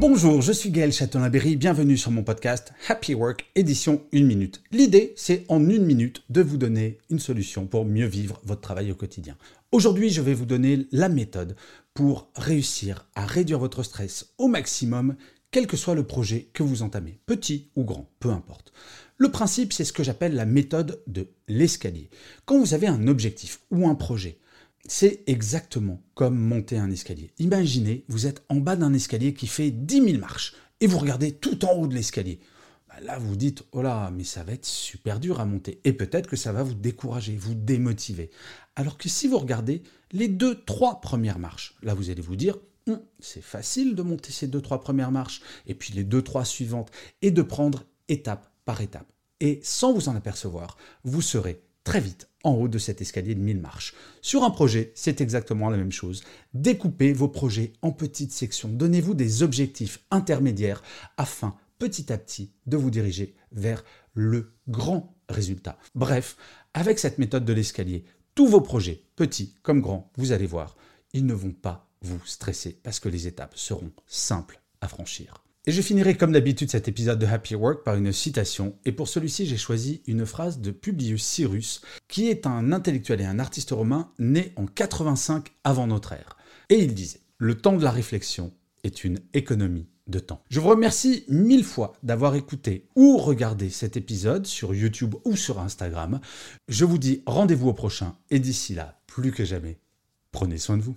Bonjour, je suis Gaël Châtelain-Berry, bienvenue sur mon podcast Happy Work, édition 1 minute. L'idée, c'est en une minute de vous donner une solution pour mieux vivre votre travail au quotidien. Aujourd'hui, je vais vous donner la méthode pour réussir à réduire votre stress au maximum, quel que soit le projet que vous entamez, petit ou grand, peu importe. Le principe, c'est ce que j'appelle la méthode de l'escalier. Quand vous avez un objectif ou un projet, c'est exactement comme monter un escalier. Imaginez, vous êtes en bas d'un escalier qui fait 10 000 marches et vous regardez tout en haut de l'escalier. Bah là, vous dites, oh là, mais ça va être super dur à monter. Et peut-être que ça va vous décourager, vous démotiver. Alors que si vous regardez les deux, trois premières marches, là, vous allez vous dire, Hum, c'est facile de monter ces deux, trois premières marches, et puis les deux, trois suivantes, et de prendre étape par étape. Et sans vous en apercevoir, vous serez très vite en haut de cet escalier de 1000 marches. Sur un projet, c'est exactement la même chose. Découpez vos projets en petites sections. Donnez-vous des objectifs intermédiaires afin petit à petit de vous diriger vers le grand résultat. Bref, avec cette méthode de l'escalier, tous vos projets, petits comme grands, vous allez voir, ils ne vont pas vous stresser parce que les étapes seront simples à franchir. Et je finirai comme d'habitude cet épisode de Happy Work par une citation, et pour celui-ci j'ai choisi une phrase de Publius Cyrus, qui est un intellectuel et un artiste romain né en 85 avant notre ère. Et il disait, le temps de la réflexion est une économie de temps. Je vous remercie mille fois d'avoir écouté ou regardé cet épisode sur YouTube ou sur Instagram. Je vous dis rendez-vous au prochain, et d'ici là, plus que jamais, prenez soin de vous.